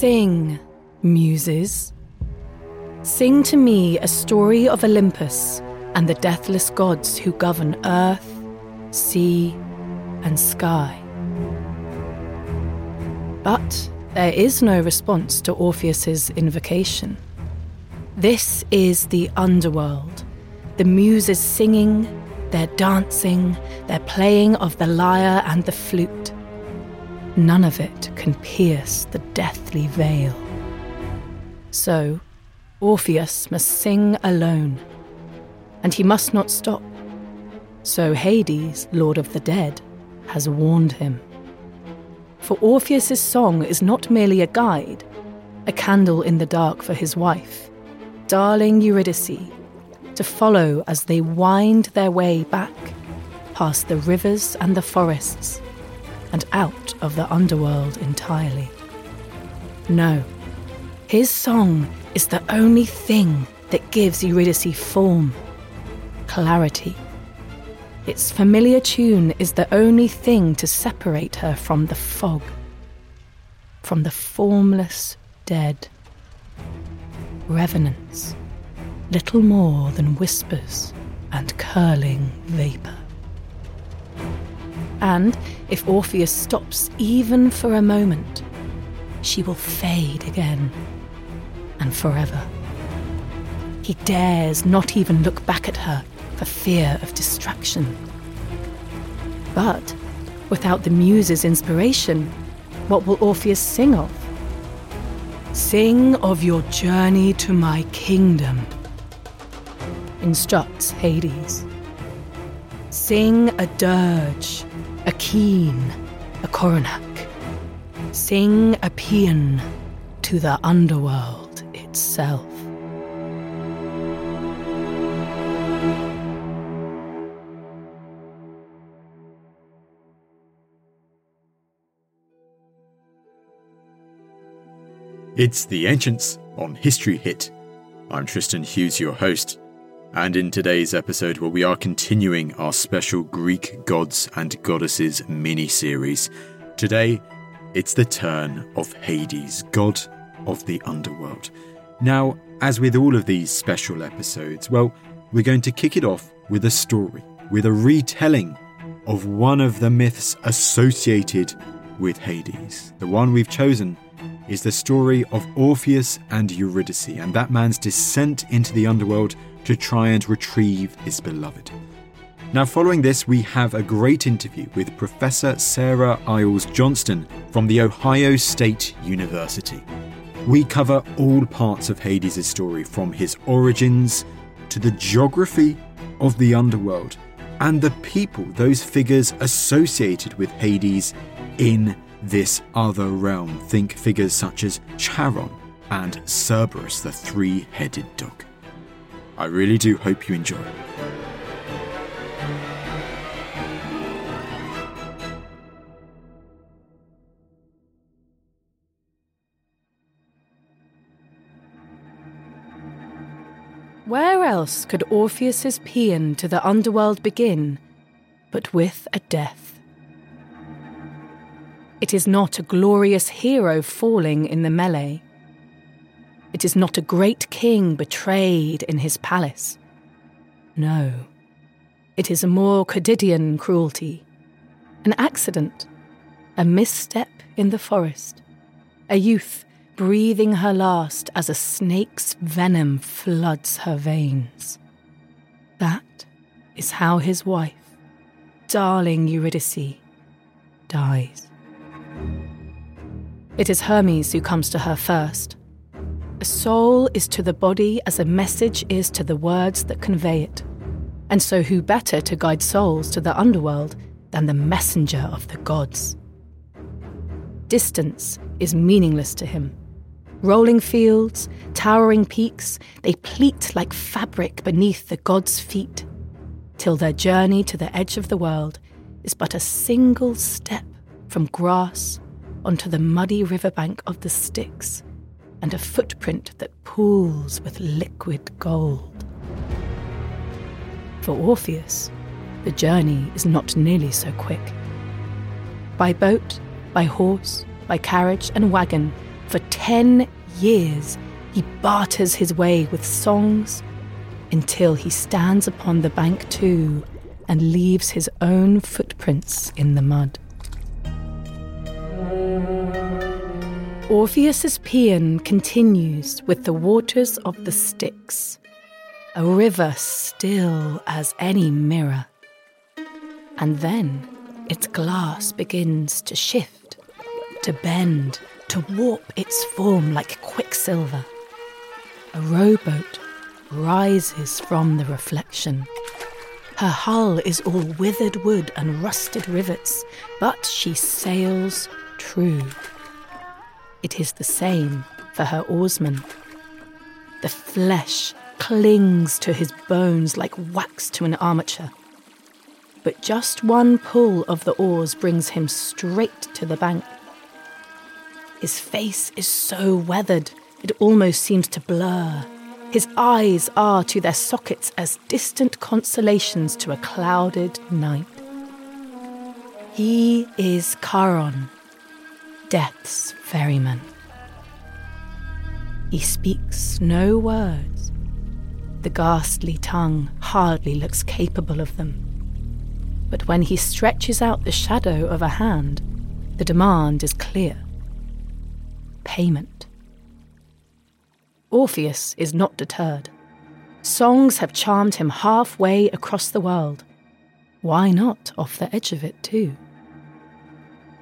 Sing, muses. Sing to me a story of Olympus and the deathless gods who govern earth, sea, and sky. But there is no response to Orpheus's invocation. This is the underworld. The muses singing, they're dancing, they're playing of the lyre and the flute. None of it can pierce the deathly veil. So, Orpheus must sing alone, and he must not stop. So Hades, Lord of the Dead, has warned him. For Orpheus's song is not merely a guide, a candle in the dark for his wife, darling Eurydice, to follow as they wind their way back past the rivers and the forests and out of the underworld entirely. No, his song is the only thing that gives Eurydice form, clarity. Its familiar tune is the only thing to separate her from the fog, from the formless dead. Revenants, little more than whispers and curling vapour. And if Orpheus stops even for a moment, she will fade again and forever. He dares not even look back at her for fear of distraction. But without the muse's inspiration, what will Orpheus sing of? Sing of your journey to my kingdom, instructs Hades. Sing a dirge a keen, a coronach. Sing a paean to the underworld itself. It's The Ancients on History Hit. I'm Tristan Hughes, your host. And in today's episode, where we are continuing our special Greek gods and goddesses mini series, today it's the turn of Hades, god of the underworld. Now, as with all of these special episodes, well, we're going to kick it off with a story, with a retelling of one of the myths associated with Hades. The one we've chosen is the story of Orpheus and Eurydice, and that man's descent into the underworld to try and retrieve his beloved. Now, following this, we have a great interview with Professor Sarah Iles Johnston from The Ohio State University. We cover all parts of Hades' story, from his origins to the geography of the underworld and the people, those figures associated with Hades in this other realm. Think figures such as Charon and Cerberus, the three headed dog. I really do hope you enjoy. Where else could Orpheus's paean to the underworld begin but with a death? It is not a glorious hero falling in the melee. It is not a great king betrayed in his palace. No, it is a more quotidian cruelty. An accident, a misstep in the forest, a youth breathing her last as a snake's venom floods her veins. That is how his wife, darling Eurydice, dies. It is Hermes who comes to her first. A soul is to the body as a message is to the words that convey it. And so, who better to guide souls to the underworld than the messenger of the gods? Distance is meaningless to him. Rolling fields, towering peaks, they pleat like fabric beneath the gods' feet, till their journey to the edge of the world is but a single step from grass onto the muddy riverbank of the Styx and a footprint that pools with liquid gold. For Orpheus, the journey is not nearly so quick. By boat, by horse, by carriage and wagon, for ten years he barters his way with songs until he stands upon the bank too and leaves his own footprints in the mud. Orpheus's paean continues with the waters of the Styx, a river still as any mirror. And then its glass begins to shift, to bend, to warp its form like quicksilver. A rowboat rises from the reflection. Her hull is all withered wood and rusted rivets, but she sails true. It is the same for her oarsman. The flesh clings to his bones like wax to an armature. But just one pull of the oars brings him straight to the bank. His face is so weathered it almost seems to blur. His eyes are to their sockets as distant constellations to a clouded night. He is Charon, Death's ferryman. He speaks no words. The ghastly tongue hardly looks capable of them. But when he stretches out the shadow of a hand, the demand is clear payment. Orpheus is not deterred. Songs have charmed him halfway across the world. Why not off the edge of it, too?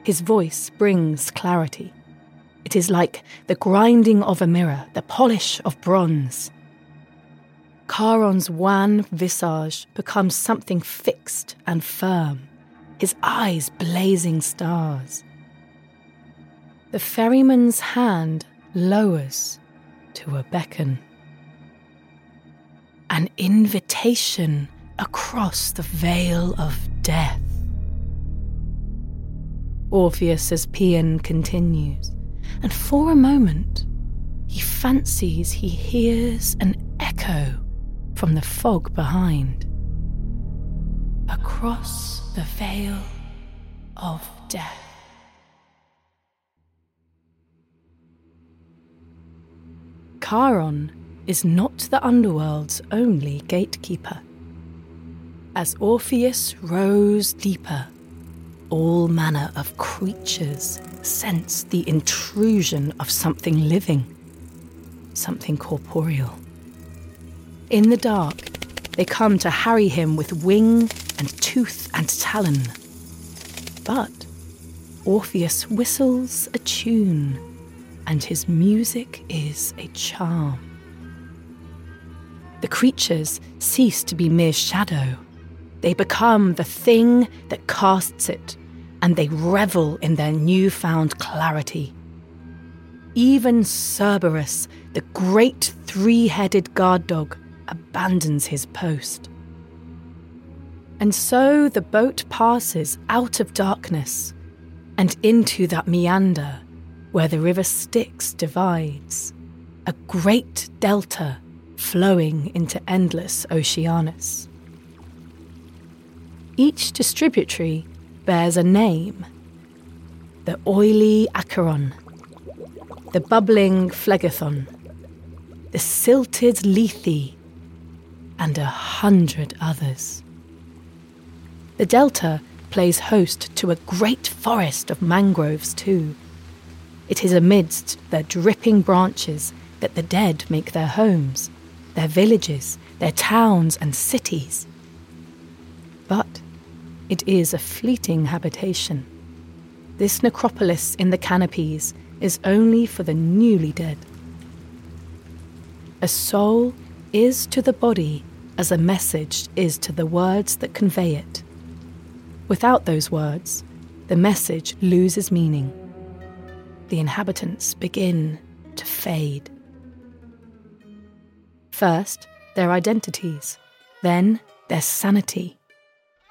His voice brings clarity. It is like the grinding of a mirror, the polish of bronze. Charon's wan visage becomes something fixed and firm, his eyes blazing stars. The ferryman's hand lowers to a beckon. An invitation across the veil of death. Orpheus's paean continues, and for a moment he fancies he hears an echo from the fog behind. Across the veil of death. Charon is not the underworld's only gatekeeper. As Orpheus rose deeper, all manner of creatures sense the intrusion of something living, something corporeal. In the dark, they come to harry him with wing and tooth and talon. But Orpheus whistles a tune, and his music is a charm. The creatures cease to be mere shadow. They become the thing that casts it, and they revel in their newfound clarity. Even Cerberus, the great three headed guard dog, abandons his post. And so the boat passes out of darkness and into that meander where the river Styx divides, a great delta flowing into endless Oceanus. Each distributary bears a name the oily Acheron, the bubbling Phlegethon, the silted Lethe, and a hundred others. The delta plays host to a great forest of mangroves, too. It is amidst their dripping branches that the dead make their homes, their villages, their towns and cities. But it is a fleeting habitation. This necropolis in the canopies is only for the newly dead. A soul is to the body as a message is to the words that convey it. Without those words, the message loses meaning. The inhabitants begin to fade. First, their identities, then, their sanity,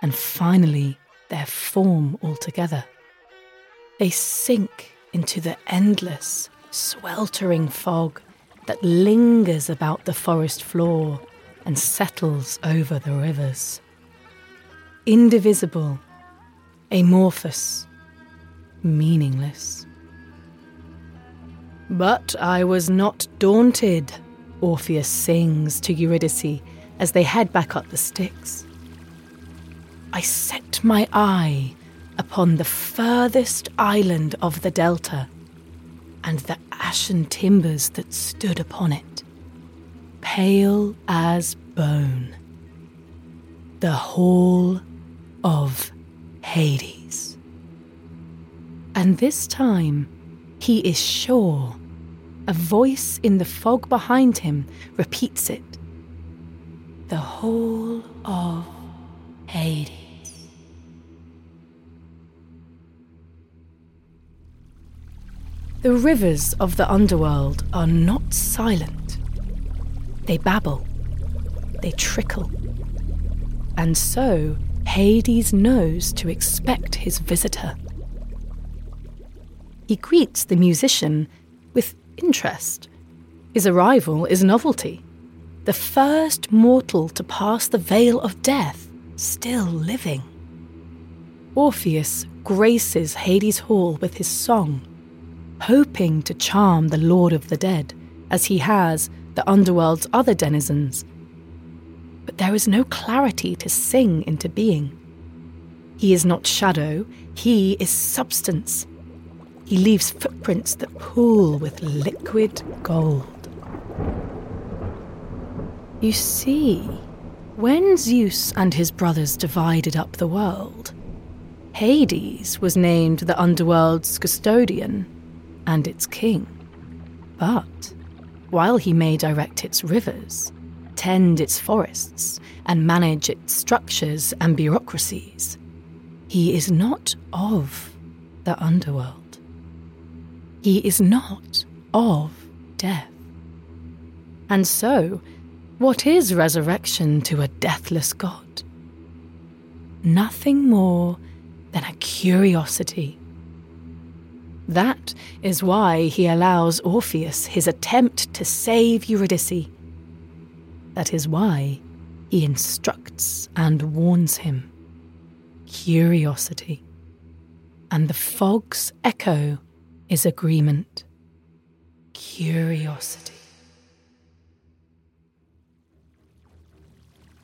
and finally, their form altogether. They sink into the endless, sweltering fog that lingers about the forest floor and settles over the rivers. Indivisible, amorphous, meaningless. But I was not daunted, Orpheus sings to Eurydice as they head back up the Styx. I set my eye upon the furthest island of the delta and the ashen timbers that stood upon it, pale as bone. The Hall of Hades. And this time, he is sure. A voice in the fog behind him repeats it. The Hall of Hades. The rivers of the underworld are not silent. They babble, they trickle. And so Hades knows to expect his visitor. He greets the musician with interest. His arrival is novelty. The first mortal to pass the veil of death, still living. Orpheus graces Hades' hall with his song hoping to charm the Lord of the Dead, as he has the underworld's other denizens. But there is no clarity to sing into being. He is not shadow, he is substance. He leaves footprints that pool with liquid gold. You see, when Zeus and his brothers divided up the world, Hades was named the underworld's custodian and its king. But while he may direct its rivers, tend its forests, and manage its structures and bureaucracies, he is not of the underworld. He is not of death. And so, what is resurrection to a deathless God? Nothing more than a curiosity that is why he allows Orpheus his attempt to save Eurydice. That is why he instructs and warns him. Curiosity. And the fog's echo is agreement. Curiosity.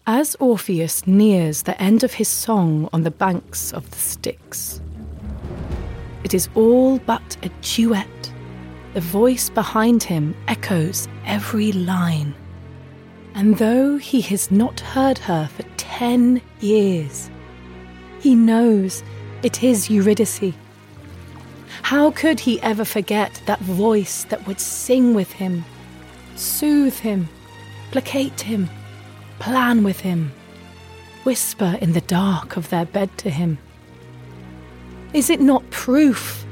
As Orpheus nears the end of his song on the banks of the Styx, it is all but a duet. The voice behind him echoes every line. And though he has not heard her for ten years, he knows it is Eurydice. How could he ever forget that voice that would sing with him, soothe him, placate him, plan with him, whisper in the dark of their bed to him? Is it not proof?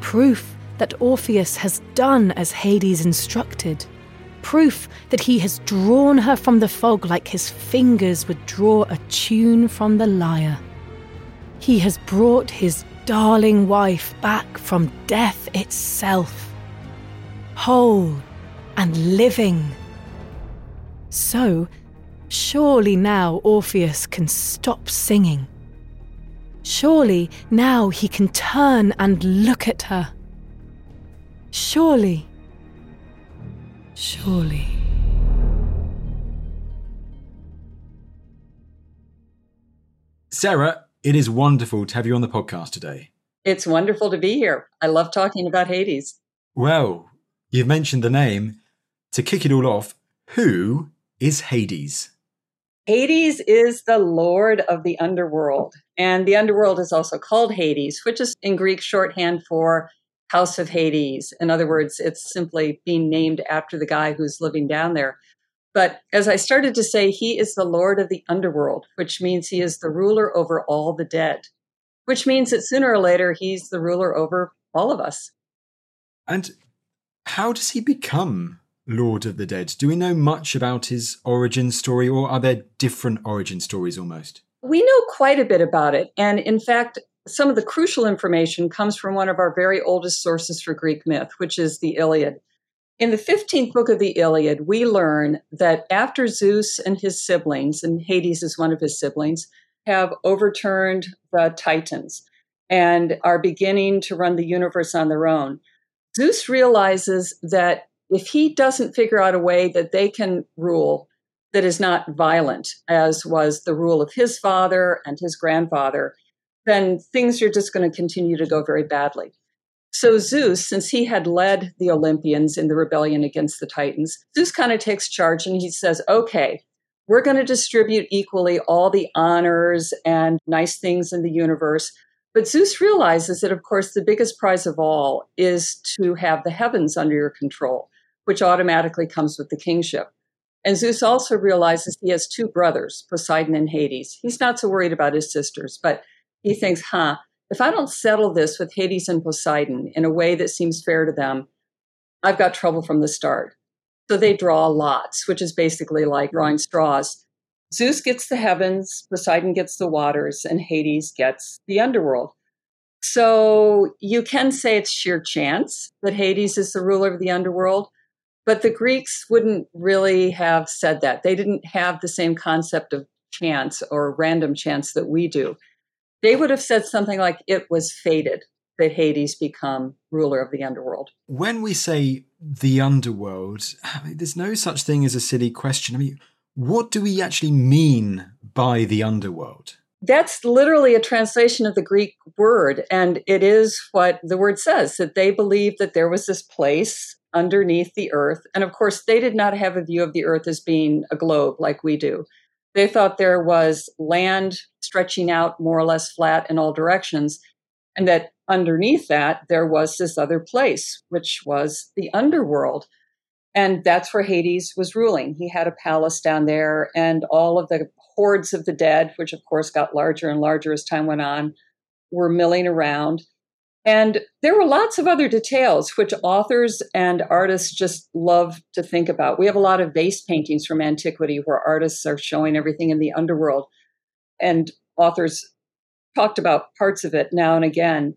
Proof that Orpheus has done as Hades instructed. Proof that he has drawn her from the fog like his fingers would draw a tune from the lyre. He has brought his darling wife back from death itself, whole and living. So, surely now Orpheus can stop singing Surely now he can turn and look at her. Surely. Surely. Sarah, it is wonderful to have you on the podcast today. It's wonderful to be here. I love talking about Hades. Well, you've mentioned the name. To kick it all off, who is Hades? Hades is the lord of the underworld. And the underworld is also called Hades, which is in Greek shorthand for House of Hades. In other words, it's simply being named after the guy who's living down there. But as I started to say, he is the Lord of the underworld, which means he is the ruler over all the dead, which means that sooner or later he's the ruler over all of us. And how does he become Lord of the Dead? Do we know much about his origin story, or are there different origin stories almost? We know quite a bit about it. And in fact, some of the crucial information comes from one of our very oldest sources for Greek myth, which is the Iliad. In the 15th book of the Iliad, we learn that after Zeus and his siblings, and Hades is one of his siblings, have overturned the Titans and are beginning to run the universe on their own, Zeus realizes that if he doesn't figure out a way that they can rule that is not violent, as was the rule of his father and his grandfather, then things are just going to continue to go very badly. So Zeus, since he had led the Olympians in the rebellion against the Titans, Zeus kind of takes charge and he says, okay, we're going to distribute equally all the honors and nice things in the universe. But Zeus realizes that, of course, the biggest prize of all is to have the heavens under your control which automatically comes with the kingship. And Zeus also realizes he has two brothers, Poseidon and Hades. He's not so worried about his sisters, but he thinks, huh, if I don't settle this with Hades and Poseidon in a way that seems fair to them, I've got trouble from the start. So they draw lots, which is basically like drawing straws. Zeus gets the heavens, Poseidon gets the waters, and Hades gets the underworld. So you can say it's sheer chance that Hades is the ruler of the underworld, but the Greeks wouldn't really have said that. They didn't have the same concept of chance or random chance that we do. They would have said something like it was fated that Hades become ruler of the underworld. When we say the underworld, I mean, there's no such thing as a silly question. I mean, what do we actually mean by the underworld? That's literally a translation of the Greek word, and it is what the word says that they believed that there was this place underneath the earth. And of course, they did not have a view of the earth as being a globe like we do. They thought there was land stretching out more or less flat in all directions, and that underneath that, there was this other place, which was the underworld. And that's where Hades was ruling. He had a palace down there, and all of the hordes of the dead, which of course got larger and larger as time went on, were milling around. And there were lots of other details which authors and artists just love to think about. We have a lot of vase paintings from antiquity where artists are showing everything in the underworld, and authors talked about parts of it now and again.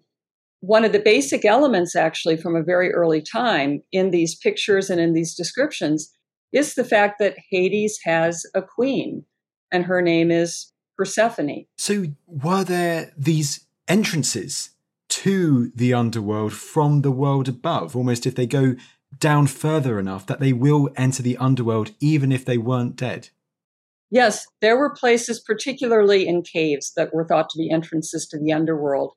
One of the basic elements, actually, from a very early time in these pictures and in these descriptions is the fact that Hades has a queen, and her name is Persephone. So, were there these entrances to the underworld from the world above. Almost if they go down further enough that they will enter the underworld even if they weren't dead. Yes, there were places, particularly in caves, that were thought to be entrances to the underworld.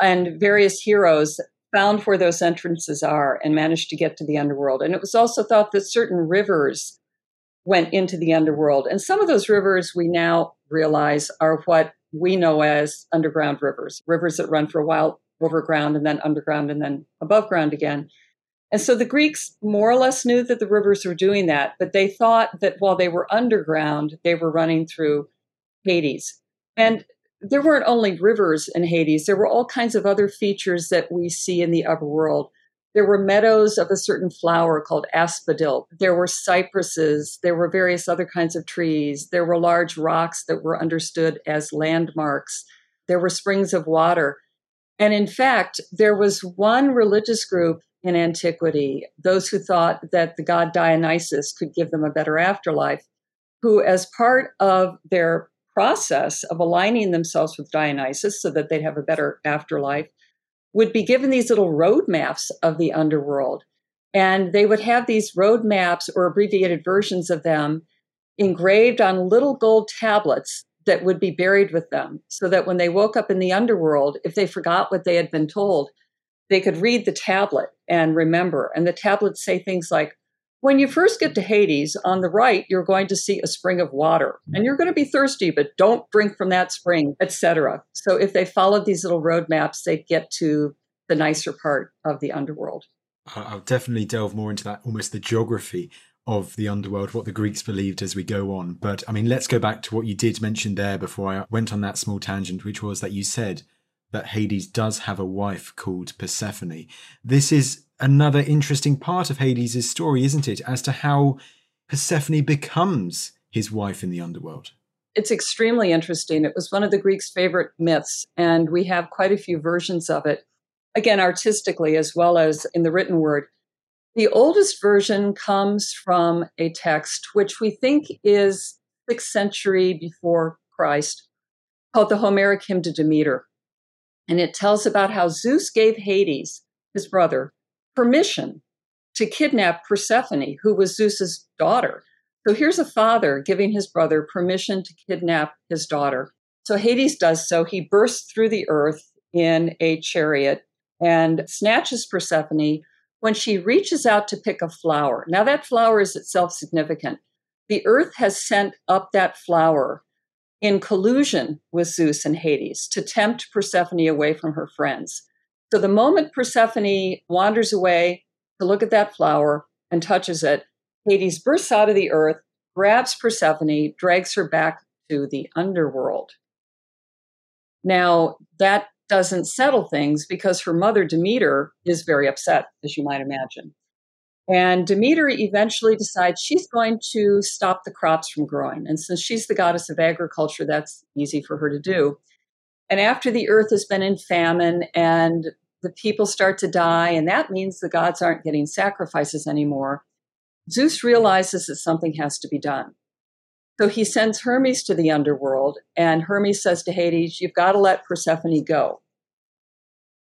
And various heroes found where those entrances are and managed to get to the underworld. And it was also thought that certain rivers went into the underworld. And some of those rivers we now realize are what we know as underground rivers, rivers that run for a while overground and then underground and then above ground again. And so the Greeks more or less knew that the rivers were doing that, but they thought that while they were underground, they were running through Hades. And there weren't only rivers in Hades, there were all kinds of other features that we see in the upper world. There were meadows of a certain flower called asphodel. There were cypresses. There were various other kinds of trees. There were large rocks that were understood as landmarks. There were springs of water. And in fact, there was one religious group in antiquity, those who thought that the god Dionysus could give them a better afterlife, who, as part of their process of aligning themselves with Dionysus so that they'd have a better afterlife, would be given these little road maps of the underworld. And they would have these road maps or abbreviated versions of them engraved on little gold tablets that would be buried with them so that when they woke up in the underworld, if they forgot what they had been told, they could read the tablet and remember. And the tablets say things like, when you first get to Hades, on the right, you're going to see a spring of water and you're going to be thirsty, but don't drink from that spring, etc. So if they followed these little roadmaps, they'd get to the nicer part of the underworld. I'll definitely delve more into that, almost the geography of the underworld, what the Greeks believed as we go on. But I mean, let's go back to what you did mention there before I went on that small tangent, which was that you said that Hades does have a wife called Persephone. This is another interesting part of Hades' story, isn't it? As to how Persephone becomes his wife in the underworld. It's extremely interesting. It was one of the Greeks' favorite myths, and we have quite a few versions of it, again, artistically as well as in the written word. The oldest version comes from a text which we think is 6th century before Christ, called the Homeric Hymn to Demeter. And it tells about how Zeus gave Hades, his brother, permission to kidnap Persephone, who was Zeus's daughter. So here's a father giving his brother permission to kidnap his daughter. So Hades does so. He bursts through the earth in a chariot and snatches Persephone when she reaches out to pick a flower. Now, that flower is itself significant. The earth has sent up that flower in collusion with Zeus and Hades to tempt Persephone away from her friends. So, the moment Persephone wanders away to look at that flower and touches it, Hades bursts out of the earth, grabs Persephone, drags her back to the underworld. Now, that doesn't settle things because her mother, Demeter, is very upset, as you might imagine. And Demeter eventually decides she's going to stop the crops from growing. And since she's the goddess of agriculture, that's easy for her to do. And after the earth has been in famine and the people start to die, and that means the gods aren't getting sacrifices anymore, Zeus realizes that something has to be done. So he sends Hermes to the underworld, and Hermes says to Hades, You've got to let Persephone go.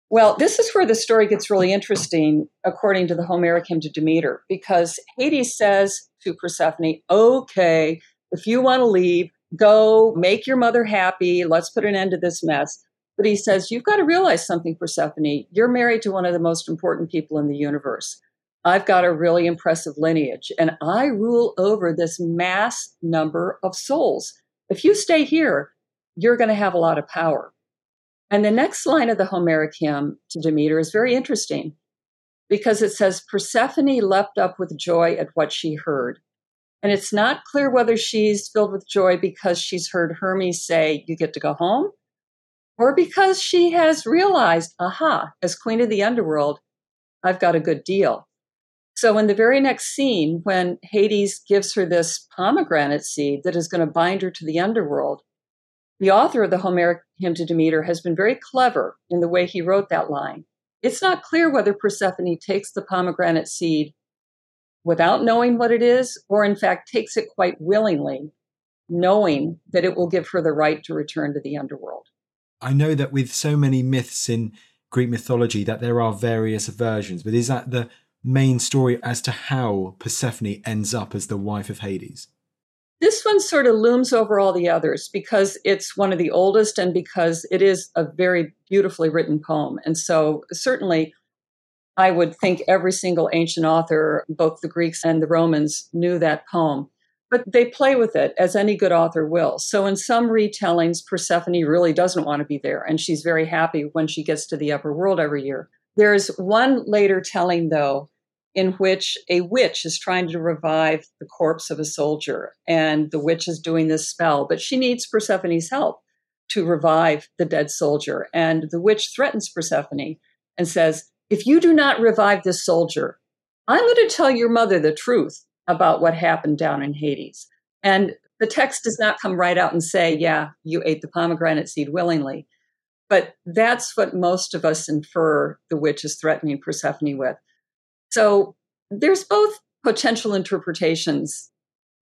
Well, this is where the story gets really interesting, according to the Homeric hymn to Demeter, because Hades says to Persephone, Okay, if you want to leave, go make your mother happy. Let's put an end to this mess. But he says, You've got to realize something, Persephone. You're married to one of the most important people in the universe. I've got a really impressive lineage and I rule over this mass number of souls. If you stay here, you're going to have a lot of power. And the next line of the Homeric hymn to Demeter is very interesting because it says, Persephone leapt up with joy at what she heard. And it's not clear whether she's filled with joy because she's heard Hermes say, You get to go home, or because she has realized, aha, as queen of the underworld, I've got a good deal. So, in the very next scene, when Hades gives her this pomegranate seed that is going to bind her to the underworld, the author of the Homeric hymn to Demeter has been very clever in the way he wrote that line. It's not clear whether Persephone takes the pomegranate seed without knowing what it is, or in fact takes it quite willingly, knowing that it will give her the right to return to the underworld. I know that with so many myths in Greek mythology that there are various versions, but is that the main story as to how Persephone ends up as the wife of Hades? This one sort of looms over all the others because it's one of the oldest and because it is a very beautifully written poem. And so, certainly, I would think every single ancient author, both the Greeks and the Romans, knew that poem. But they play with it as any good author will. So, in some retellings, Persephone really doesn't want to be there, and she's very happy when she gets to the upper world every year. There's one later telling, though, in which a witch is trying to revive the corpse of a soldier, and the witch is doing this spell, but she needs Persephone's help to revive the dead soldier. And the witch threatens Persephone and says, If you do not revive this soldier, I'm going to tell your mother the truth about what happened down in Hades. And the text does not come right out and say, Yeah, you ate the pomegranate seed willingly. But that's what most of us infer the witch is threatening Persephone with. So there's both potential interpretations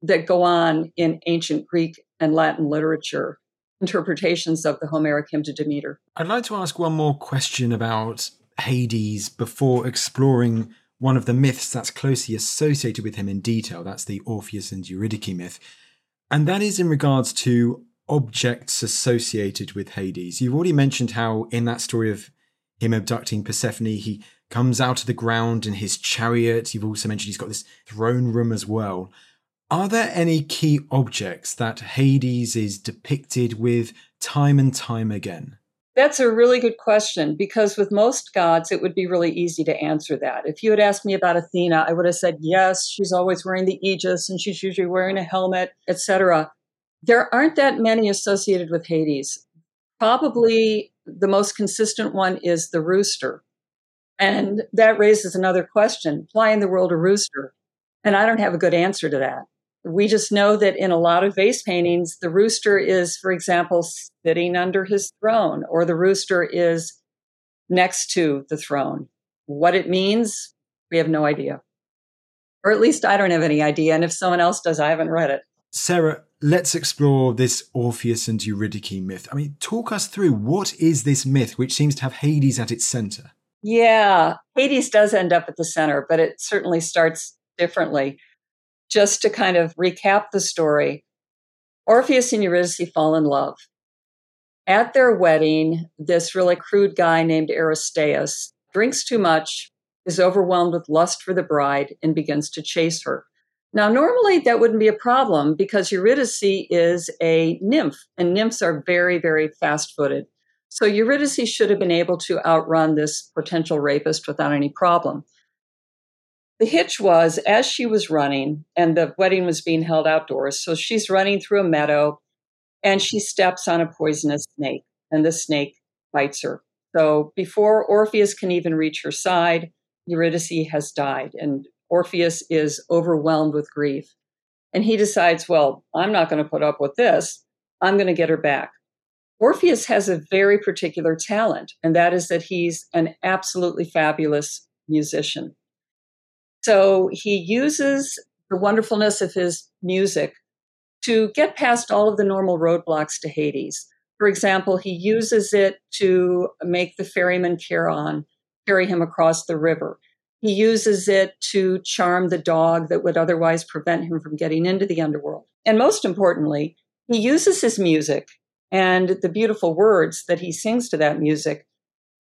that go on in ancient Greek and Latin literature, interpretations of the Homeric hymn to Demeter. I'd like to ask one more question about Hades before exploring one of the myths that's closely associated with him in detail. That's the Orpheus and Eurydice myth. And that is in regards to objects associated with Hades. You've already mentioned how in that story of him abducting Persephone, he comes out of the ground in his chariot. You've also mentioned he's got this throne room as well. Are there any key objects that Hades is depicted with time and time again? That's a really good question because with most gods, it would be really easy to answer that. If you had asked me about Athena, I would have said, yes, she's always wearing the aegis and she's usually wearing a helmet, etc. There aren't that many associated with Hades. Probably the most consistent one is the rooster. And that raises another question why in the world a rooster? And I don't have a good answer to that. We just know that in a lot of vase paintings, the rooster is, for example, sitting under his throne, or the rooster is next to the throne. What it means, we have no idea. Or at least I don't have any idea. And if someone else does, I haven't read it. Sarah, let's explore this Orpheus and Eurydice myth. I mean, talk us through what is this myth which seems to have Hades at its center? Yeah, Hades does end up at the center, but it certainly starts differently just to kind of recap the story, Orpheus and Eurydice fall in love. At their wedding, this really crude guy named Aristeus drinks too much, is overwhelmed with lust for the bride, and begins to chase her. Now, normally that wouldn't be a problem because Eurydice is a nymph, and nymphs are very, very fast footed. So Eurydice should have been able to outrun this potential rapist without any problem. The hitch was as she was running, and the wedding was being held outdoors. So she's running through a meadow and she steps on a poisonous snake, and the snake bites her. So before Orpheus can even reach her side, Eurydice has died, and Orpheus is overwhelmed with grief. And he decides, well, I'm not going to put up with this. I'm going to get her back. Orpheus has a very particular talent, and that is that he's an absolutely fabulous musician. So he uses the wonderfulness of his music to get past all of the normal roadblocks to Hades. For example, he uses it to make the ferryman Charon carry him across the river. He uses it to charm the dog that would otherwise prevent him from getting into the underworld. And most importantly, he uses his music and the beautiful words that he sings to that music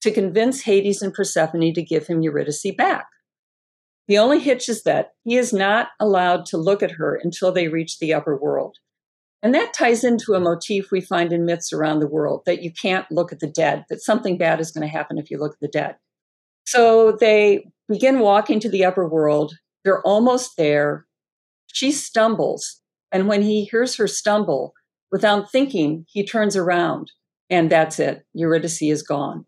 to convince Hades and Persephone to give him Eurydice back. The only hitch is that he is not allowed to look at her until they reach the upper world. And that ties into a motif we find in myths around the world that you can't look at the dead, that something bad is going to happen if you look at the dead. So they begin walking to the upper world. They're almost there. She stumbles. And when he hears her stumble, without thinking, he turns around. And that's it. Eurydice is gone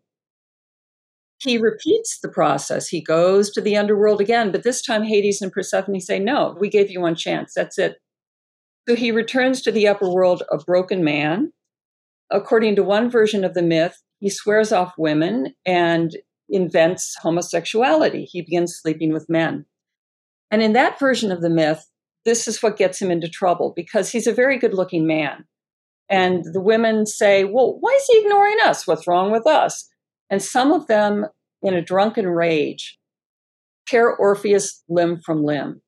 he repeats the process. He goes to the underworld again, but this time Hades and Persephone say, No, we gave you one chance. That's it. So he returns to the upper world a broken man. According to one version of the myth, he swears off women and invents homosexuality. He begins sleeping with men. And in that version of the myth, this is what gets him into trouble because he's a very good looking man. And the women say, Well, why is he ignoring us? What's wrong with us? And some of them, in a drunken rage, tear Orpheus limb from limb.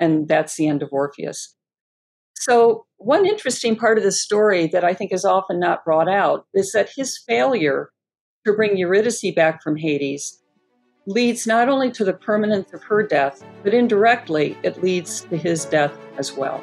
And that's the end of Orpheus. So, one interesting part of the story that I think is often not brought out is that his failure to bring Eurydice back from Hades leads not only to the permanence of her death, but indirectly it leads to his death as well.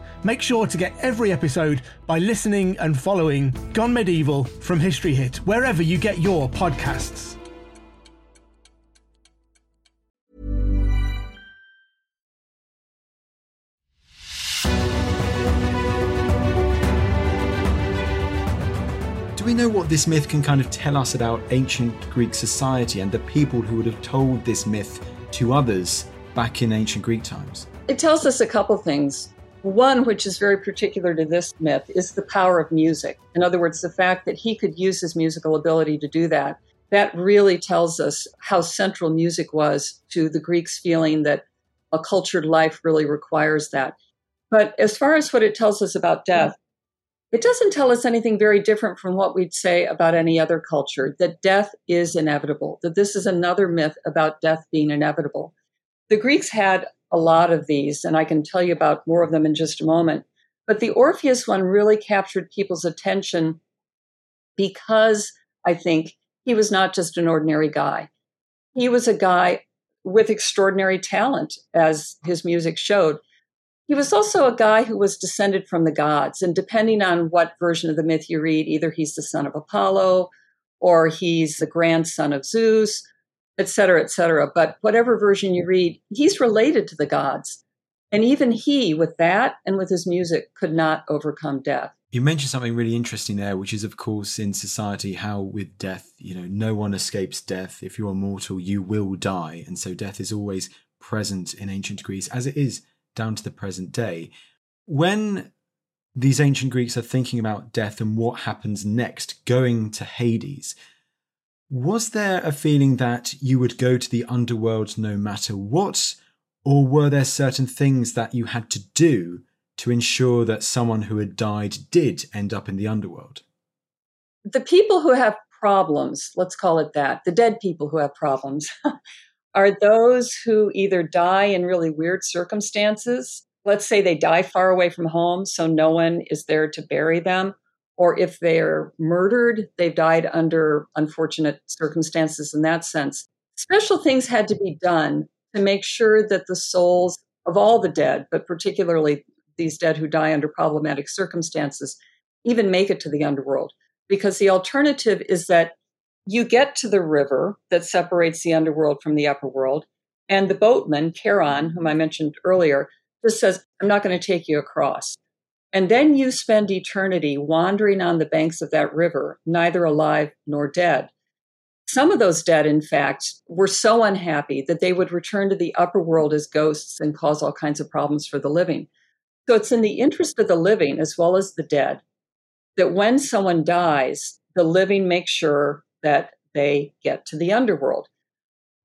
Make sure to get every episode by listening and following Gone Medieval from History Hit, wherever you get your podcasts. Do we know what this myth can kind of tell us about ancient Greek society and the people who would have told this myth to others back in ancient Greek times? It tells us a couple things. One, which is very particular to this myth, is the power of music. In other words, the fact that he could use his musical ability to do that. That really tells us how central music was to the Greeks feeling that a cultured life really requires that. But as far as what it tells us about death, it doesn't tell us anything very different from what we'd say about any other culture that death is inevitable, that this is another myth about death being inevitable. The Greeks had a lot of these, and I can tell you about more of them in just a moment. But the Orpheus one really captured people's attention because I think he was not just an ordinary guy. He was a guy with extraordinary talent, as his music showed. He was also a guy who was descended from the gods. And depending on what version of the myth you read, either he's the son of Apollo or he's the grandson of Zeus, et cetera, et cetera. But whatever version you read, he's related to the gods. And even he, with that and with his music, could not overcome death. You mentioned something really interesting there, which is, of course, in society, how with death, you know, no one escapes death. If you're mortal, you will die. And so death is always present in ancient Greece, as it is down to the present day. When these ancient Greeks are thinking about death and what happens next, going to Hades, was there a feeling that you would go to the underworld no matter what? Or were there certain things that you had to do to ensure that someone who had died did end up in the underworld? The people who have problems, let's call it that, the dead people who have problems, are those who either die in really weird circumstances. Let's say they die far away from home, so no one is there to bury them. Or if they're murdered, they've died under unfortunate circumstances in that sense. Special things had to be done to make sure that the souls of all the dead, but particularly these dead who die under problematic circumstances, even make it to the underworld. Because the alternative is that you get to the river that separates the underworld from the upper world, and the boatman, Charon, whom I mentioned earlier, just says, I'm not going to take you across. And then you spend eternity wandering on the banks of that river, neither alive nor dead. Some of those dead, in fact, were so unhappy that they would return to the upper world as ghosts and cause all kinds of problems for the living. So it's in the interest of the living as well as the dead that when someone dies, the living make sure that they get to the underworld.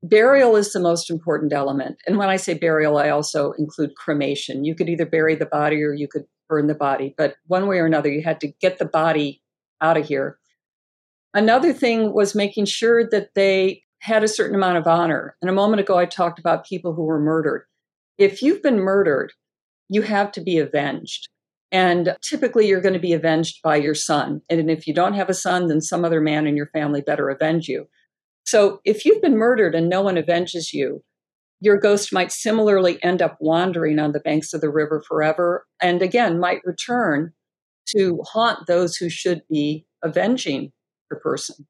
Burial is the most important element. And when I say burial, I also include cremation. You could either bury the body or you could burn the body, but one way or another, you had to get the body out of here Another thing was making sure that they had a certain amount of honor. And a moment ago, I talked about people who were murdered. If you've been murdered, you have to be avenged. And typically, you're going to be avenged by your son. And if you don't have a son, then some other man in your family better avenge you. So if you've been murdered and no one avenges you, your ghost might similarly end up wandering on the banks of the river forever and again might return to haunt those who should be avenging the person.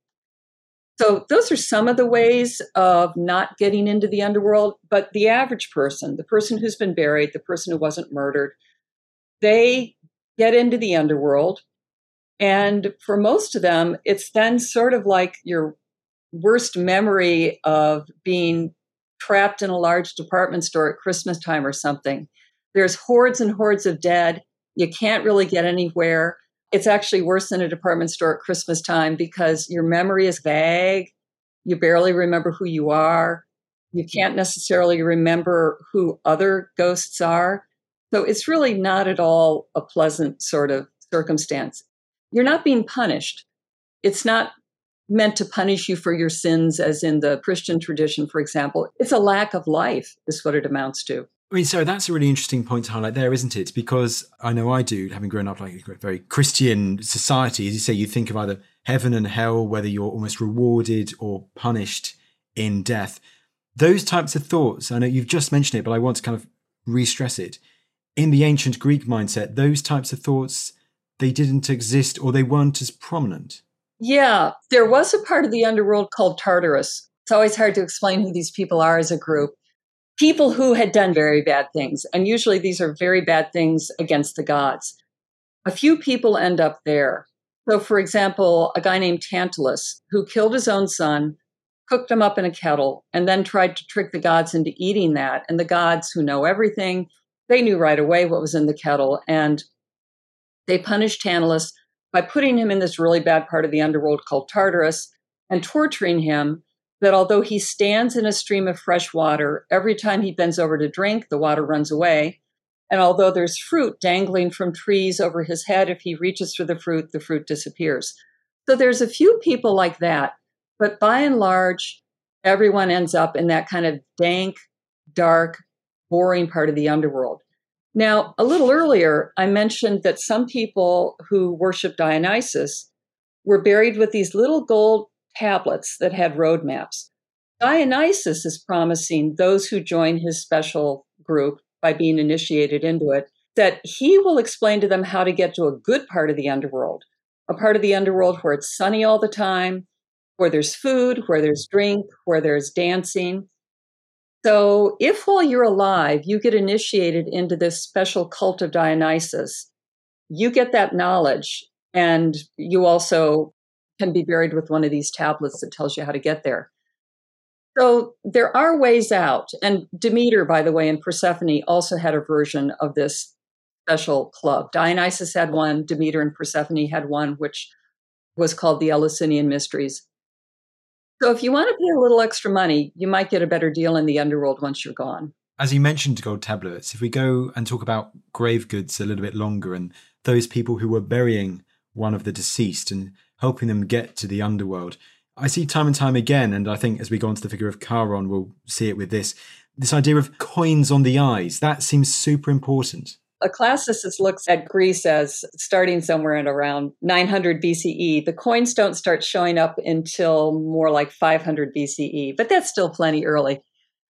So, those are some of the ways of not getting into the underworld. But the average person, the person who's been buried, the person who wasn't murdered, they get into the underworld. And for most of them, it's then sort of like your worst memory of being trapped in a large department store at Christmas time or something. There's hordes and hordes of dead. You can't really get anywhere. It's actually worse than a department store at Christmas time because your memory is vague. You barely remember who you are. You can't necessarily remember who other ghosts are. So it's really not at all a pleasant sort of circumstance. You're not being punished. It's not meant to punish you for your sins, as in the Christian tradition, for example. It's a lack of life, is what it amounts to. I mean, so that's a really interesting point to highlight there, isn't it? Because I know I do, having grown up like a very Christian society, as you say, you think of either heaven and hell, whether you're almost rewarded or punished in death. Those types of thoughts, I know you've just mentioned it, but I want to kind of re stress it. In the ancient Greek mindset, those types of thoughts, they didn't exist or they weren't as prominent. Yeah, there was a part of the underworld called Tartarus. It's always hard to explain who these people are as a group people who had done very bad things. And usually these are very bad things against the gods. A few people end up there. So, for example, a guy named Tantalus, who killed his own son, cooked him up in a kettle, and then tried to trick the gods into eating that. And the gods, who know everything, they knew right away what was in the kettle. And they punished Tantalus by putting him in this really bad part of the underworld called Tartarus and torturing him that although he stands in a stream of fresh water, every time he bends over to drink, the water runs away. And although there's fruit dangling from trees over his head, if he reaches for the fruit, the fruit disappears. So there's a few people like that. But by and large, everyone ends up in that kind of dank, dark, boring part of the underworld. Now, a little earlier, I mentioned that some people who worship Dionysus were buried with these little gold tablets that had roadmaps. Dionysus is promising those who join his special group by being initiated into it that he will explain to them how to get to a good part of the underworld, a part of the underworld where it's sunny all the time, where there's food, where there's drink, where there's dancing. So, if while you're alive you get initiated into this special cult of Dionysus, you get that knowledge and you also can be buried with one of these tablets that tells you how to get there. So there are ways out. And Demeter, by the way, and Persephone also had a version of this special club. Dionysus had one, Demeter and Persephone had one, which was called the Eleusinian Mysteries. So if you want to pay a little extra money, you might get a better deal in the underworld once you're gone. As you mentioned gold tablets, if we go and talk about grave goods a little bit longer and those people who were burying one of the deceased and helping them get to the underworld. I see time and time again, and I think as we go on to the figure of Charon, we'll see it with this this idea of coins on the eyes. That seems super important. A classicist looks at Greece as starting somewhere at around 900 BCE. The coins don't start showing up until more like 500 BCE, but that's still plenty early.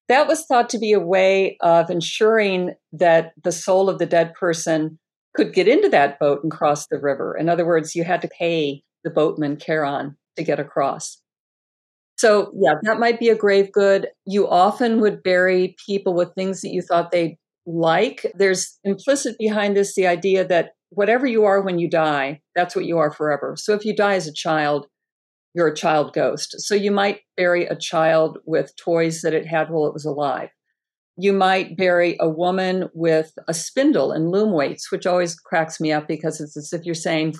That was thought to be a way of ensuring that the soul of the dead person could get into that boat and cross the river. In other words, you had to pay the boatman Charon to get across. So, yeah, that might be a grave good. You often would bury people with things that you thought they'd like. There's implicit behind this the idea that whatever you are when you die, that's what you are forever. So, if you die as a child, you're a child ghost. So, you might bury a child with toys that it had while it was alive. You might bury a woman with a spindle and loom weights, which always cracks me up because it's as if you're saying,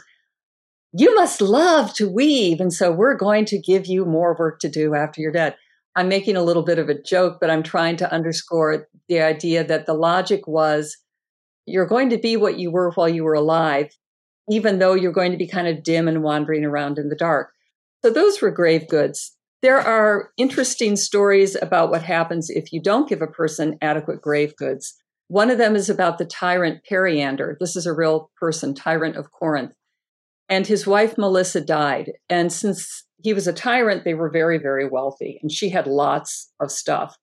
You must love to weave. And so we're going to give you more work to do after you're dead. I'm making a little bit of a joke, but I'm trying to underscore the idea that the logic was you're going to be what you were while you were alive, even though you're going to be kind of dim and wandering around in the dark. So those were grave goods. There are interesting stories about what happens if you don't give a person adequate grave goods. One of them is about the tyrant Periander. This is a real person, tyrant of Corinth. And his wife Melissa died. And since he was a tyrant, they were very, very wealthy, and she had lots of stuff.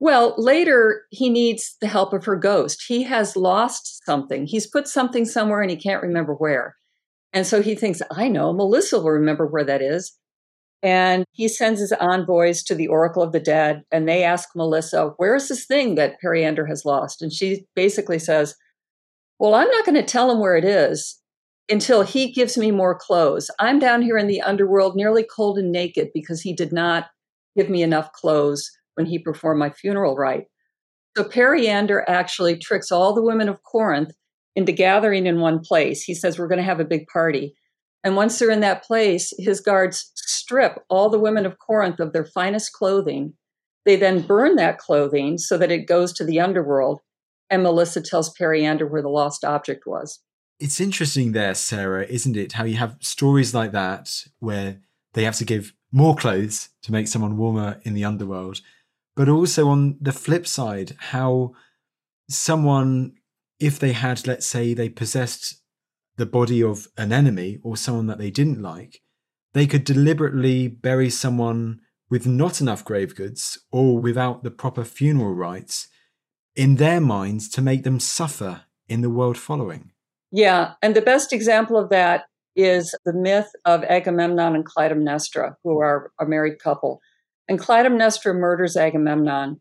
Well, later he needs the help of her ghost. He has lost something. He's put something somewhere and he can't remember where. And so he thinks, I know, Melissa will remember where that is. And he sends his envoys to the Oracle of the Dead, and they ask Melissa, Where's this thing that Periander has lost? And she basically says, Well, I'm not going to tell him where it is until he gives me more clothes. I'm down here in the underworld, nearly cold and naked, because he did not give me enough clothes when he performed my funeral rite. So Periander actually tricks all the women of Corinth into gathering in one place. He says, We're going to have a big party. And once they're in that place, his guards strip all the women of Corinth of their finest clothing. They then burn that clothing so that it goes to the underworld. And Melissa tells Periander where the lost object was. It's interesting there, Sarah, isn't it? How you have stories like that where they have to give more clothes to make someone warmer in the underworld. But also on the flip side, how someone, if they had, let's say, they possessed the body of an enemy or someone that they didn't like, they could deliberately bury someone with not enough grave goods or without the proper funeral rites in their minds to make them suffer in the world following. Yeah, and the best example of that is the myth of Agamemnon and Clytemnestra, who are a married couple. And Clytemnestra murders Agamemnon,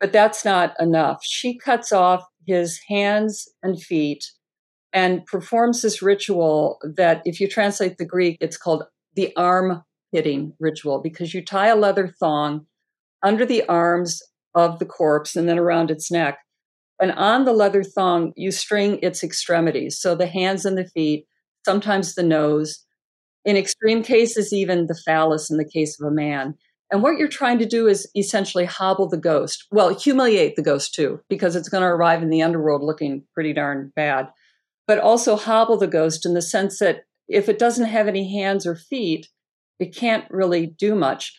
but that's not enough. She cuts off his hands and feet and performs this ritual that, if you translate the Greek, it's called the arm hitting ritual because you tie a leather thong under the arms of the corpse and then around its neck. And on the leather thong, you string its extremities. So the hands and the feet, sometimes the nose, in extreme cases, even the phallus in the case of a man. And what you're trying to do is essentially hobble the ghost. Well, humiliate the ghost too, because it's going to arrive in the underworld looking pretty darn bad. But also hobble the ghost in the sense that if it doesn't have any hands or feet, it can't really do much.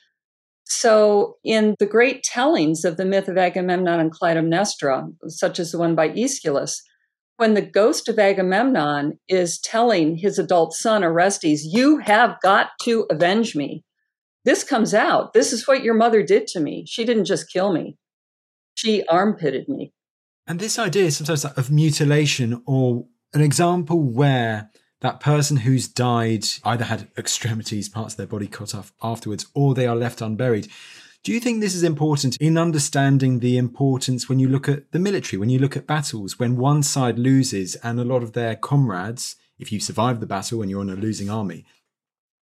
So, in the great tellings of the myth of Agamemnon and Clytemnestra, such as the one by Aeschylus, when the ghost of Agamemnon is telling his adult son Orestes, You have got to avenge me, this comes out. This is what your mother did to me. She didn't just kill me, she armpitted me. And this idea sometimes of mutilation or an example where that person who's died either had extremities, parts of their body cut off afterwards, or they are left unburied. Do you think this is important in understanding the importance when you look at the military, when you look at battles, when one side loses and a lot of their comrades, if you survive the battle and you're in a losing army,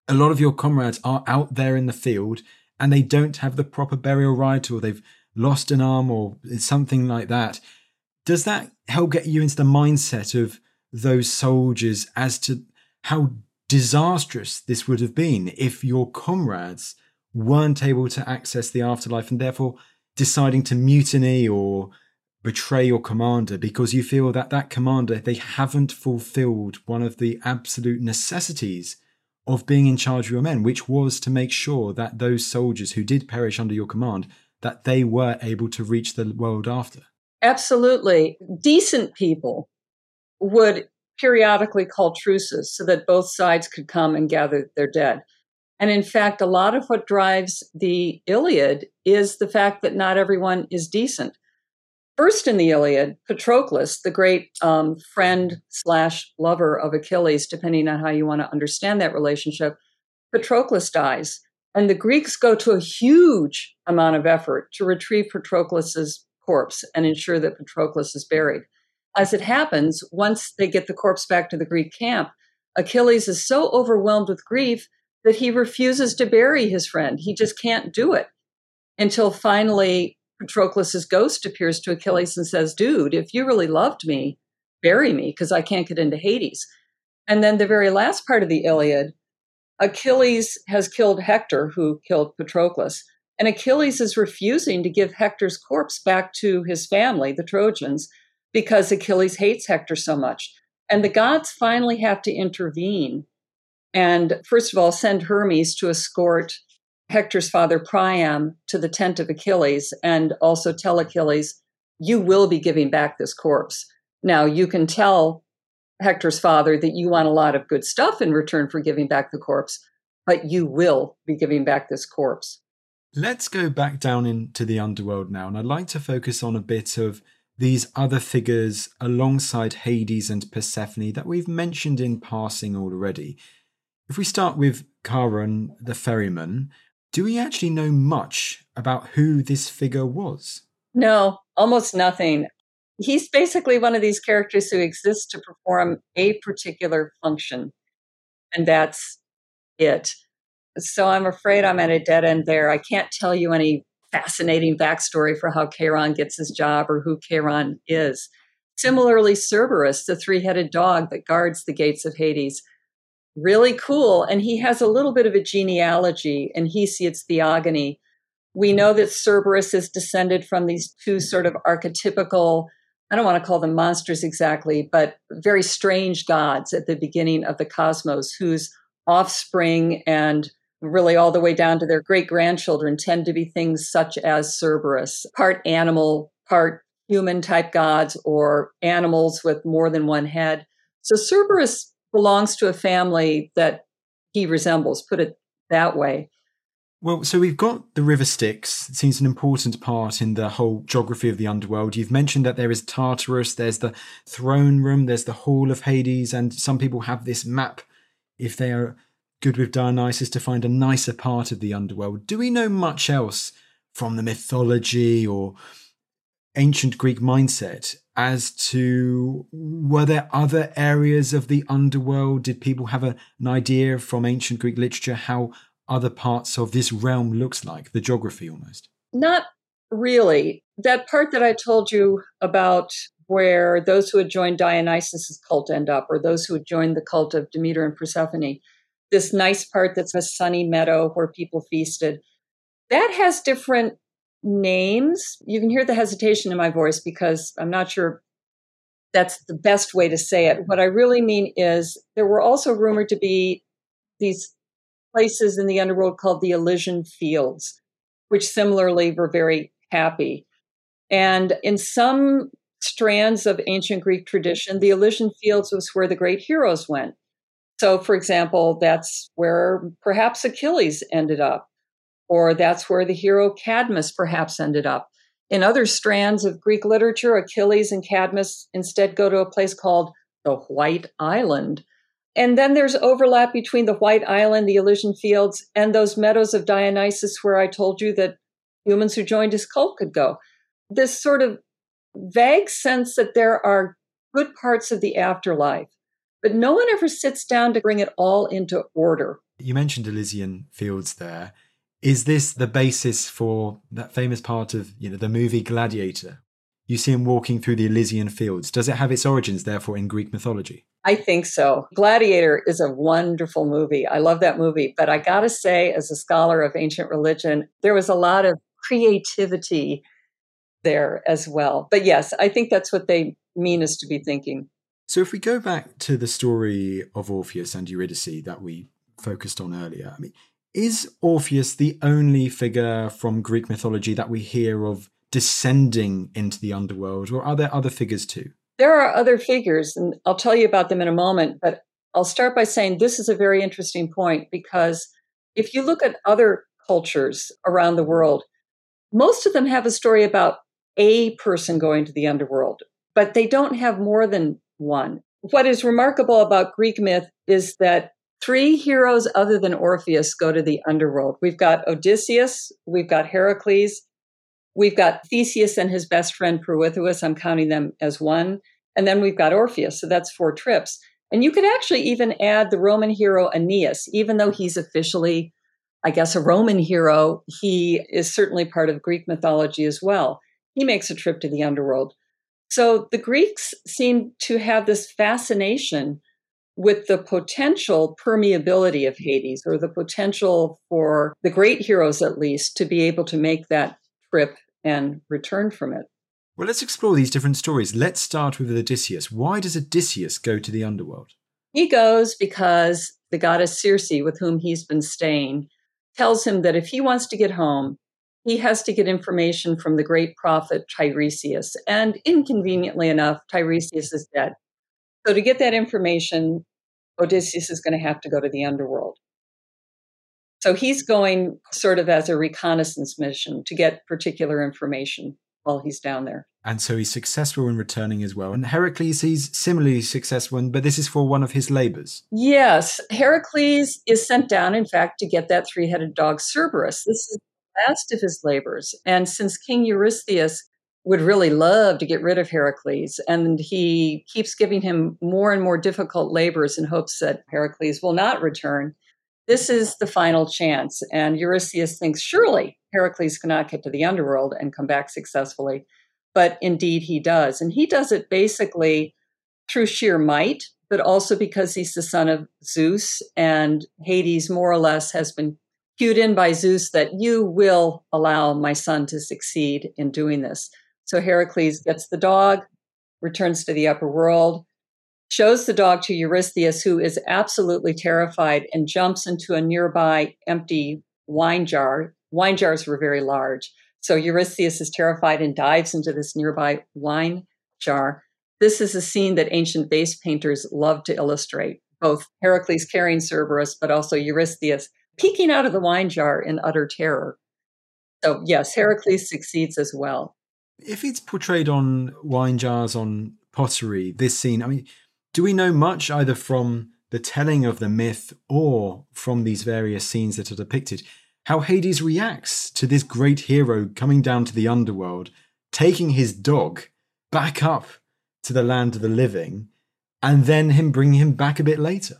a lot of your comrades are out there in the field and they don't have the proper burial rite or they've lost an arm or something like that. Does that help get you into the mindset of those soldiers as to how disastrous this would have been if your comrades weren't able to access the afterlife and therefore deciding to mutiny or betray your commander because you feel that that commander they haven't fulfilled one of the absolute necessities of being in charge of your men, which was to make sure that those soldiers who did perish under your command, that they were able to reach the world after. Absolutely. Decent people would periodically call truces so that both sides could come and gather their dead. And in fact, a lot of what drives the Iliad is the fact that not everyone is decent. First in the Iliad, Patroclus, the great um, friend slash lover of Achilles, depending on how you want to understand that relationship, Patroclus dies. And the Greeks go to a huge amount of effort to retrieve Patroclus's corpse and ensure that Patroclus is buried. As it happens, once they get the corpse back to the Greek camp, Achilles is so overwhelmed with grief that he refuses to bury his friend. He just can't do it until finally Patroclus's ghost appears to Achilles and says, Dude, if you really loved me, bury me because I can't get into Hades. And then the very last part of the Iliad, Achilles has killed Hector, who killed Patroclus. And Achilles is refusing to give Hector's corpse back to his family, the Trojans, because Achilles hates Hector so much. And the gods finally have to intervene and, first of all, send Hermes to escort Hector's father Priam to the tent of Achilles and also tell Achilles, You will be giving back this corpse. Now, you can tell Hector's father that you want a lot of good stuff in return for giving back the corpse, but you will be giving back this corpse. Let's go back down into the underworld now, and I'd like to focus on a bit of these other figures alongside Hades and Persephone that we've mentioned in passing already. If we start with Charon the ferryman, do we actually know much about who this figure was? No, almost nothing. He's basically one of these characters who exists to perform a particular function, and that's it. So I'm afraid I'm at a dead end there. I can't tell you any fascinating backstory for how Charon gets his job or who Charon is. Similarly, Cerberus, the three headed dog that guards the gates of Hades, really cool. And he has a little bit of a genealogy in Hesiod's Theogony. We know that Cerberus is descended from these two sort of archetypical, I don't want to call them monsters exactly, but very strange gods at the beginning of the cosmos, whose offspring and really all the way down to their great grandchildren tend to be things such as Cerberus, part animal, part human type gods, or animals with more than one head. So Cerberus belongs to a family that he resembles, put it that way. Well, so we've got the river Styx. It seems an important part in the whole geography of the underworld. You've mentioned that there is Tartarus, there's the throne room, there's the Hall of Hades, and some people have this map, if they are good with Dionysus, to find a nicer part of the underworld. Do we know much else from the mythology or ancient Greek mindset as to were there other areas of the underworld? Did people have a, an idea from ancient Greek literature how other parts of this realm looks like, the geography almost? Not really. That part that I told you about where those who had joined Dionysus' cult end up, or those who had joined the cult of Demeter and Persephone, this nice part that's a sunny meadow where people feasted. That has different names. You can hear the hesitation in my voice because I'm not sure that's the best way to say it. What I really mean is there were also rumored to be these places in the underworld called the Elysian Fields, which similarly were very happy. And in some strands of ancient Greek tradition, the Elysian Fields was where the great heroes went. So, for example, that's where perhaps Achilles ended up, or that's where the hero Cadmus perhaps ended up. In other strands of Greek literature, Achilles and Cadmus instead go to a place called the White Island. And then there's overlap between the White Island, the Elysian Fields, and those meadows of Dionysus where I told you that humans who joined his cult could go. This sort of vague sense that there are good parts of the afterlife, but no one ever sits down to bring it all into order. You mentioned Elysian Fields there. Is this the basis for that famous part of you know the movie Gladiator? You see him walking through the Elysian fields. Does it have its origins, therefore, in Greek mythology? I think so. Gladiator is a wonderful movie. I love that movie. But I got to say, as a scholar of ancient religion, there was a lot of creativity there as well. But yes, I think that's what they mean us to be thinking. So if we go back to the story of Orpheus and Eurydice that we focused on earlier, I mean, is Orpheus the only figure from Greek mythology that we hear of descending into the underworld, or are there other figures too? There are other figures, and I'll tell you about them in a moment, but I'll start by saying this is a very interesting point because if you look at other cultures around the world, most of them have a story about a person going to the underworld, but they don't have more than one. What is remarkable about Greek myth is that three heroes other than Orpheus go to the underworld. We've got Odysseus, we've got Heracles, we've got Theseus and his best friend Pirithous. I'm counting them as one. And then we've got Orpheus. So that's four trips. And you could actually even add the Roman hero Aeneas, even though he's officially, I guess, a Roman hero, he is certainly part of Greek mythology as well he makes a trip to the underworld. So the Greeks seem to have this fascination with the potential permeability of Hades or the potential for the great heroes, at least, to be able to make that trip and return from it. Well, let's explore these different stories. Let's start with Odysseus. Why does Odysseus go to the underworld? He goes because the goddess Circe, with whom he's been staying, tells him that if he wants to get home, he has to get information from the great prophet Tiresias. And inconveniently enough, Tiresias is dead. So to get that information, Odysseus is going to have to go to the underworld. So he's going sort of as a reconnaissance mission to get particular information while he's down there. And so he's successful in returning as well. And Heracles, he's similarly successful, but this is for one of his labors. Yes, Heracles is sent down, in fact, to get that three headed dog Cerberus. This is last of his labors. And since King Eurystheus would really love to get rid of Heracles, and he keeps giving him more and more difficult labors in hopes that Heracles will not return, this is the final chance. And Eurystheus thinks surely Heracles cannot get to the underworld and come back successfully. But indeed, he does. And he does it basically through sheer might, but also because he's the son of Zeus, and Hades more or less has been cued in by Zeus that you will allow my son to succeed in doing this. So Heracles gets the dog, returns to the upper world, shows the dog to Eurystheus, who is absolutely terrified and jumps into a nearby empty wine jar. Wine jars were very large. So Eurystheus is terrified and dives into this nearby wine jar. This is a scene that ancient vase painters love to illustrate, both Heracles carrying Cerberus, but also Eurystheus peeking out of the wine jar in utter terror. So, yes, Heracles succeeds as well. If it's portrayed on wine jars, on pottery, this scene, I mean, do we know much either from the telling of the myth or from these various scenes that are depicted? How Hades reacts to this great hero coming down to the underworld, taking his dog back up to the land of the living, and then him bringing him back a bit later.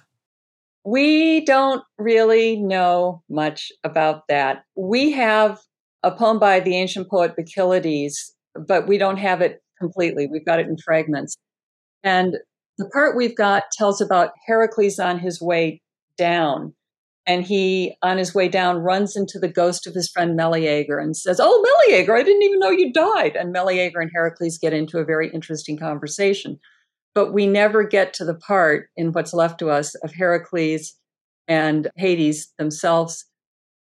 We don't really know much about that. We have a poem by the ancient poet Bacchylides, but we don't have it completely. We've got it in fragments. And the part we've got tells about Heracles on his way down. And he, on his way down, runs into the ghost of his friend Meleager and says, Oh, Meleager, I didn't even know you died. And Meleager and Heracles get into a very interesting conversation. But we never get to the part in what's left to us of Heracles and Hades themselves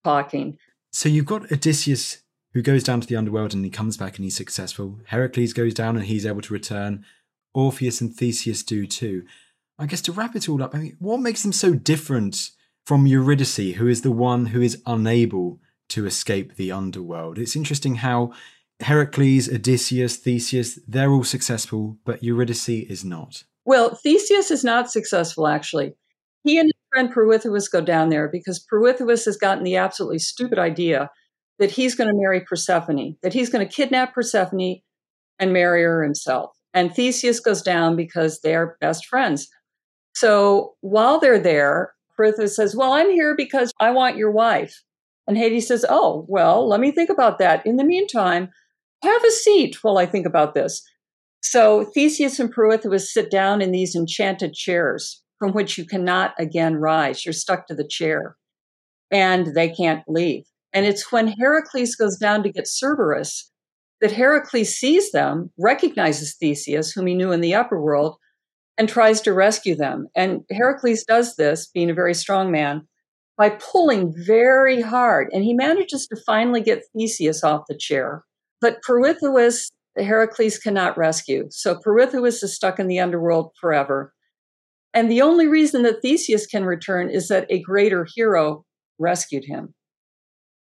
talking. So you've got Odysseus who goes down to the underworld and he comes back and he's successful. Heracles goes down and he's able to return. Orpheus and Theseus do too. I guess to wrap it all up, I mean, what makes them so different from Eurydice, who is the one who is unable to escape the underworld. It's interesting how Heracles, Odysseus, Theseus, they're all successful, but Eurydice is not. Well, Theseus is not successful, actually. He and his friend Pirithous go down there because Pirithous has gotten the absolutely stupid idea that he's going to marry Persephone, that he's going to kidnap Persephone and marry her himself. And Theseus goes down because they are best friends. So while they're there, Pirithous says, Well, I'm here because I want your wife. And Hades says, Oh, well, let me think about that. In the meantime, have a seat while I think about this. So Theseus and Pirithous sit down in these enchanted chairs from which you cannot again rise. You're stuck to the chair and they can't leave. And it's when Heracles goes down to get Cerberus that Heracles sees them, recognizes Theseus, whom he knew in the upper world, and tries to rescue them. And Heracles does this, being a very strong man, by pulling very hard. And he manages to finally get Theseus off the chair. But Pirithous, Heracles cannot rescue. So Pirithous is stuck in the underworld forever. And the only reason that Theseus can return is that a greater hero rescued him.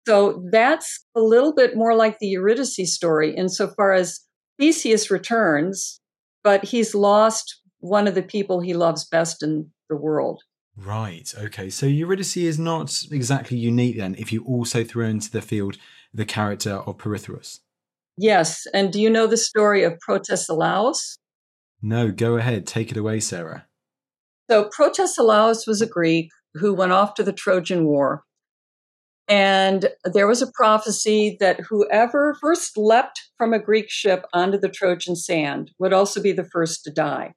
So that's a little bit more like the Eurydice story insofar as Theseus returns, but he's lost one of the people he loves best in the world. Right. Okay. So Eurydice is not exactly unique then if you also throw into the field the character of Pirithous. Yes. And do you know the story of Protesilaus? No, go ahead. Take it away, Sarah. So Protesilaus was a Greek who went off to the Trojan War. And there was a prophecy that whoever first leapt from a Greek ship onto the Trojan sand would also be the first to die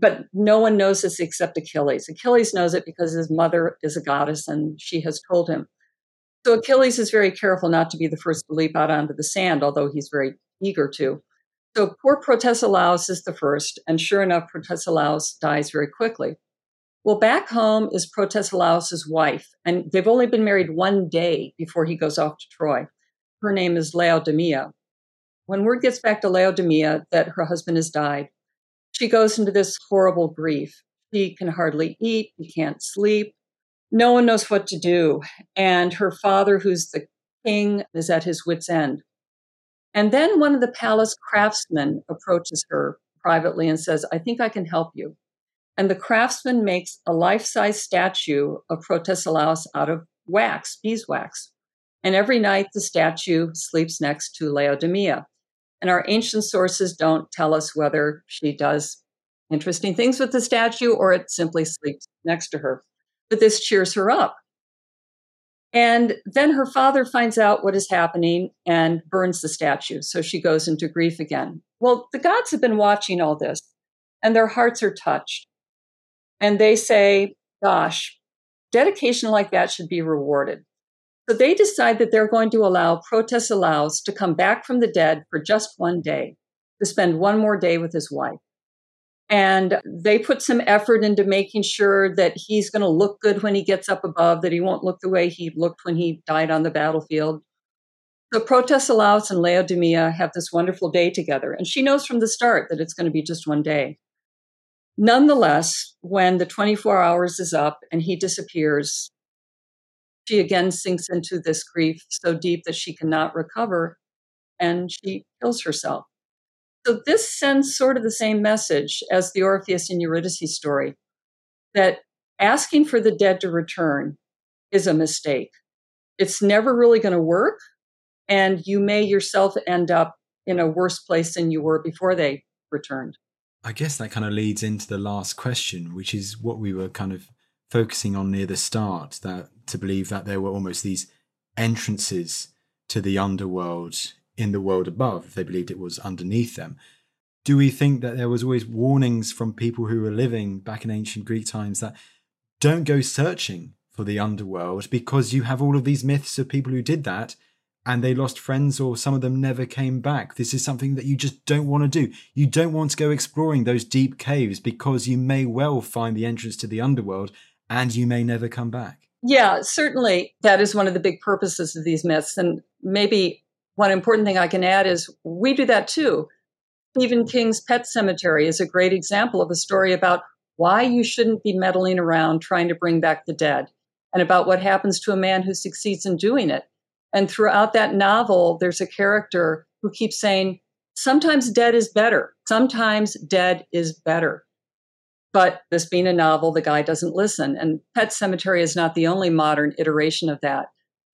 but no one knows this except Achilles. Achilles knows it because his mother is a goddess and she has told him. So Achilles is very careful not to be the first to leap out onto the sand, although he's very eager to. So poor Protesilaus is the first, and sure enough, Protesilaus dies very quickly. Well, back home is Protesilaus' wife, and they've only been married one day before he goes off to Troy. Her name is Laodamia. When word gets back to Laodamia that her husband has died, she goes into this horrible grief. She can hardly eat, she can't sleep. No one knows what to do. And her father, who's the king, is at his wits' end. And then one of the palace craftsmen approaches her privately and says, I think I can help you. And the craftsman makes a life size statue of Protesilaus out of wax, beeswax. And every night the statue sleeps next to Laodamia. And our ancient sources don't tell us whether she does interesting things with the statue or it simply sleeps next to her. But this cheers her up. And then her father finds out what is happening and burns the statue. So she goes into grief again. Well, the gods have been watching all this and their hearts are touched. And they say, gosh, dedication like that should be rewarded. So they decide that they're going to allow Protesilaus to come back from the dead for just one day, to spend one more day with his wife. And they put some effort into making sure that he's going to look good when he gets up above, that he won't look the way he looked when he died on the battlefield. So Protesilaus and Laodamia have this wonderful day together. And she knows from the start that it's going to be just one day. Nonetheless, when the 24 hours is up and he disappears, she again sinks into this grief so deep that she cannot recover and she kills herself. So, this sends sort of the same message as the Orpheus and Eurydice story that asking for the dead to return is a mistake. It's never really going to work, and you may yourself end up in a worse place than you were before they returned. I guess that kind of leads into the last question, which is what we were kind of focusing on near the start that to believe that there were almost these entrances to the underworld in the world above if they believed it was underneath them do we think that there was always warnings from people who were living back in ancient greek times that don't go searching for the underworld because you have all of these myths of people who did that and they lost friends or some of them never came back. This is something that you just don't want to do. You don't want to go exploring those deep caves because you may well find the entrance to the underworld and you may never come back. Yeah, certainly that is one of the big purposes of these myths. And maybe one important thing I can add is we do that too. Stephen King's Pet Sematary is a great example of a story about why you shouldn't be meddling around trying to bring back the dead and about what happens to a man who succeeds in doing it. And throughout that novel, there's a character who keeps saying, sometimes dead is better. Sometimes dead is better. But this being a novel, the guy doesn't listen. And Pet Sematary is not the only modern iteration of that.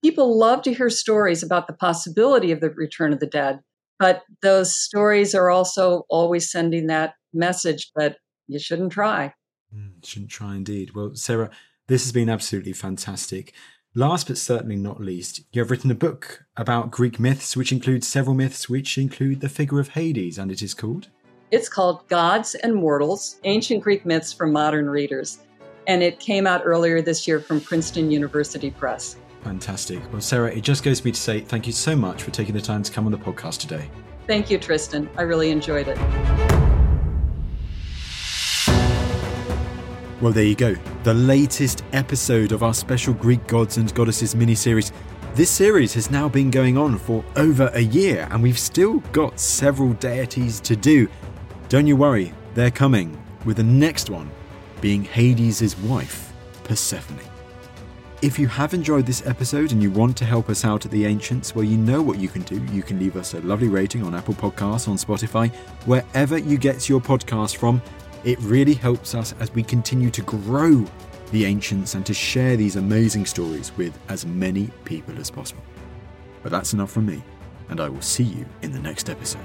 People love to hear stories about the possibility of the return of the dead, but those stories are also always sending that message that you shouldn't try. Mm, shouldn't try indeed. Well, Sarah, this has been absolutely fantastic. Last but certainly not least, you have written a book about Greek myths, which includes several myths which include the figure of Hades, and it is called? It's called Gods and Mortals Ancient Greek Myths for Modern Readers. And it came out earlier this year from Princeton University Press. Fantastic. Well, Sarah, it just goes to me to say thank you so much for taking the time to come on the podcast today. Thank you, Tristan. I really enjoyed it. Well, there you go. The latest episode of our special Greek Gods and Goddesses mini series. This series has now been going on for over a year, and we've still got several deities to do. Don't you worry, they're coming, with the next one being Hades' wife, Persephone. If you have enjoyed this episode and you want to help us out at the Ancients, well, you know what you can do. You can leave us a lovely rating on Apple Podcasts, on Spotify, wherever you get your podcast from. It really helps us as we continue to grow the ancients and to share these amazing stories with as many people as possible. But that's enough from me, and I will see you in the next episode.